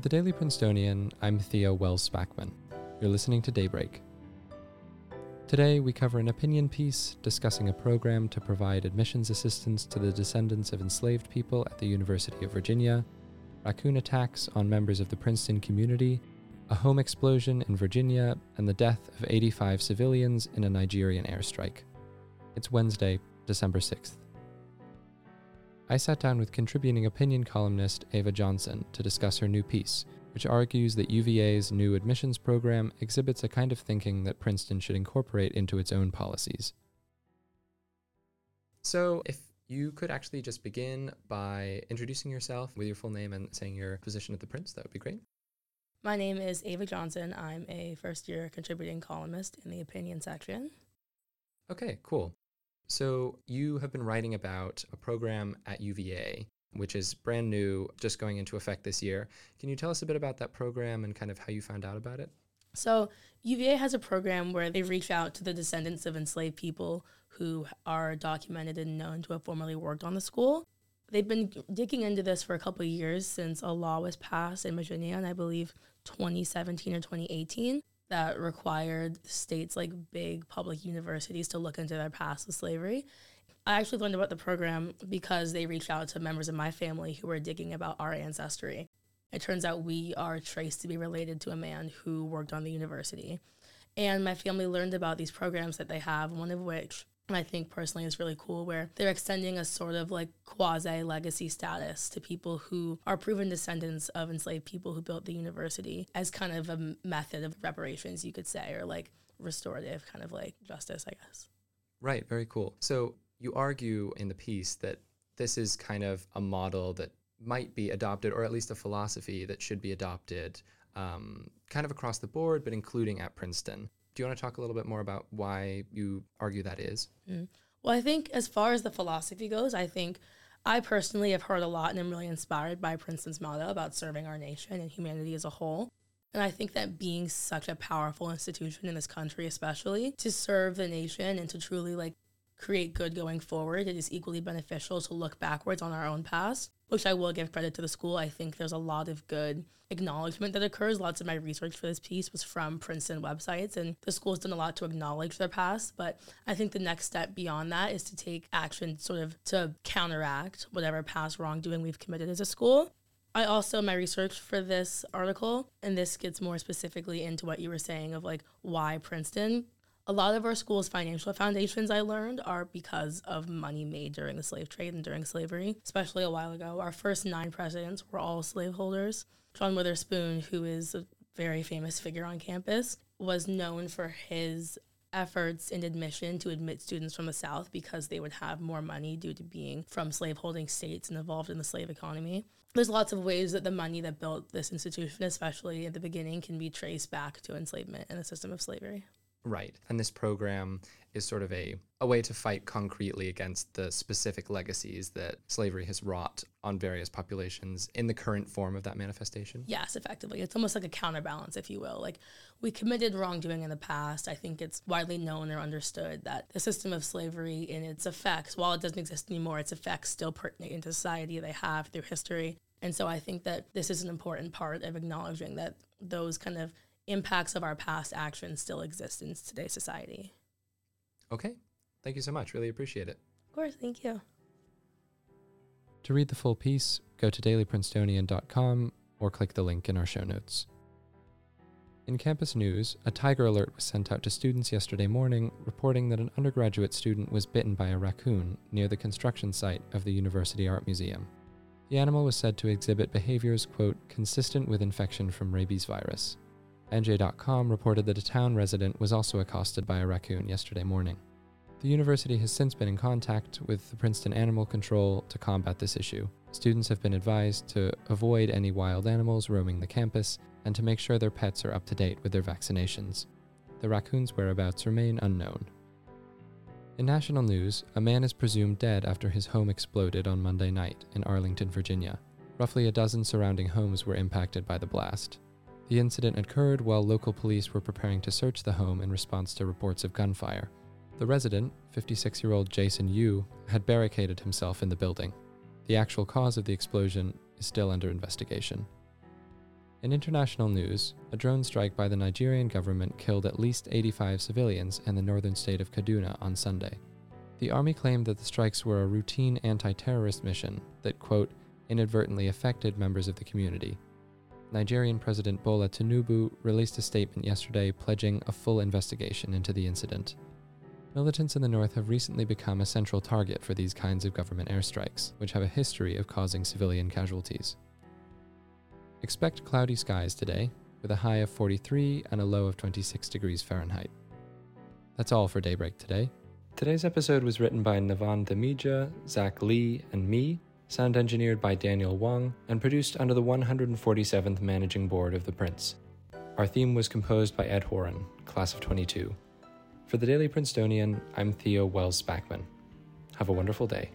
For the Daily Princetonian, I'm Theo Wells Spackman. You're listening to Daybreak. Today, we cover an opinion piece discussing a program to provide admissions assistance to the descendants of enslaved people at the University of Virginia, raccoon attacks on members of the Princeton community, a home explosion in Virginia, and the death of 85 civilians in a Nigerian airstrike. It's Wednesday, December 6th. I sat down with contributing opinion columnist Ava Johnson to discuss her new piece, which argues that UVA's new admissions program exhibits a kind of thinking that Princeton should incorporate into its own policies. So, if you could actually just begin by introducing yourself with your full name and saying your position at the Prince, that would be great. My name is Ava Johnson. I'm a first year contributing columnist in the opinion section. Okay, cool. So, you have been writing about a program at UVA, which is brand new, just going into effect this year. Can you tell us a bit about that program and kind of how you found out about it? So, UVA has a program where they reach out to the descendants of enslaved people who are documented and known to have formerly worked on the school. They've been digging into this for a couple years since a law was passed in Virginia, and I believe 2017 or 2018 that required states like big public universities to look into their past with slavery. I actually learned about the program because they reached out to members of my family who were digging about our ancestry. It turns out we are traced to be related to a man who worked on the university. And my family learned about these programs that they have, one of which I think personally is really cool, where they're extending a sort of like quasi legacy status to people who are proven descendants of enslaved people who built the university as kind of a method of reparations, you could say, or like restorative kind of like justice, I guess. Right, very cool. So you argue in the piece that this is kind of a model that might be adopted, or at least a philosophy that should be adopted um, kind of across the board, but including at Princeton. Do you want to talk a little bit more about why you argue that is? Mm. Well, I think as far as the philosophy goes, I think I personally have heard a lot and I'm really inspired by Princeton's motto about serving our nation and humanity as a whole. And I think that being such a powerful institution in this country, especially to serve the nation and to truly like create good going forward, it is equally beneficial to look backwards on our own past, which I will give credit to the school. I think there's a lot of good acknowledgement that occurs. Lots of my research for this piece was from Princeton websites, and the school's done a lot to acknowledge their past. But I think the next step beyond that is to take action sort of to counteract whatever past wrongdoing we've committed as a school. I also, my research for this article, and this gets more specifically into what you were saying of like why Princeton a lot of our school's financial foundations I learned are because of money made during the slave trade and during slavery, especially a while ago. Our first nine presidents were all slaveholders. John Witherspoon, who is a very famous figure on campus, was known for his efforts in admission to admit students from the South because they would have more money due to being from slaveholding states and involved in the slave economy. There's lots of ways that the money that built this institution, especially at the beginning, can be traced back to enslavement and the system of slavery. Right. And this program is sort of a, a way to fight concretely against the specific legacies that slavery has wrought on various populations in the current form of that manifestation. Yes, effectively. It's almost like a counterbalance, if you will. Like we committed wrongdoing in the past. I think it's widely known or understood that the system of slavery and its effects, while it doesn't exist anymore, its effects still pertinent in society. They have through history. And so I think that this is an important part of acknowledging that those kind of impacts of our past actions still exist in today's society. Okay. Thank you so much. Really appreciate it. Of course. Thank you. To read the full piece, go to dailyprincetonian.com or click the link in our show notes. In campus news, a tiger alert was sent out to students yesterday morning reporting that an undergraduate student was bitten by a raccoon near the construction site of the University Art Museum. The animal was said to exhibit behaviors, quote, consistent with infection from rabies virus, NJ.com reported that a town resident was also accosted by a raccoon yesterday morning. The university has since been in contact with the Princeton Animal Control to combat this issue. Students have been advised to avoid any wild animals roaming the campus and to make sure their pets are up to date with their vaccinations. The raccoon's whereabouts remain unknown. In national news, a man is presumed dead after his home exploded on Monday night in Arlington, Virginia. Roughly a dozen surrounding homes were impacted by the blast. The incident occurred while local police were preparing to search the home in response to reports of gunfire. The resident, 56 year old Jason Yoo, had barricaded himself in the building. The actual cause of the explosion is still under investigation. In international news, a drone strike by the Nigerian government killed at least 85 civilians in the northern state of Kaduna on Sunday. The army claimed that the strikes were a routine anti terrorist mission that, quote, inadvertently affected members of the community. Nigerian President Bola Tinubu released a statement yesterday pledging a full investigation into the incident. Militants in the north have recently become a central target for these kinds of government airstrikes, which have a history of causing civilian casualties. Expect cloudy skies today, with a high of 43 and a low of 26 degrees Fahrenheit. That's all for Daybreak today. Today's episode was written by Navan Damija, Zach Lee, and me, sound engineered by Daniel Wong, and produced under the 147th Managing Board of The Prince. Our theme was composed by Ed Horan, class of 22. For the Daily Princetonian, I'm Theo Wells Spackman. Have a wonderful day.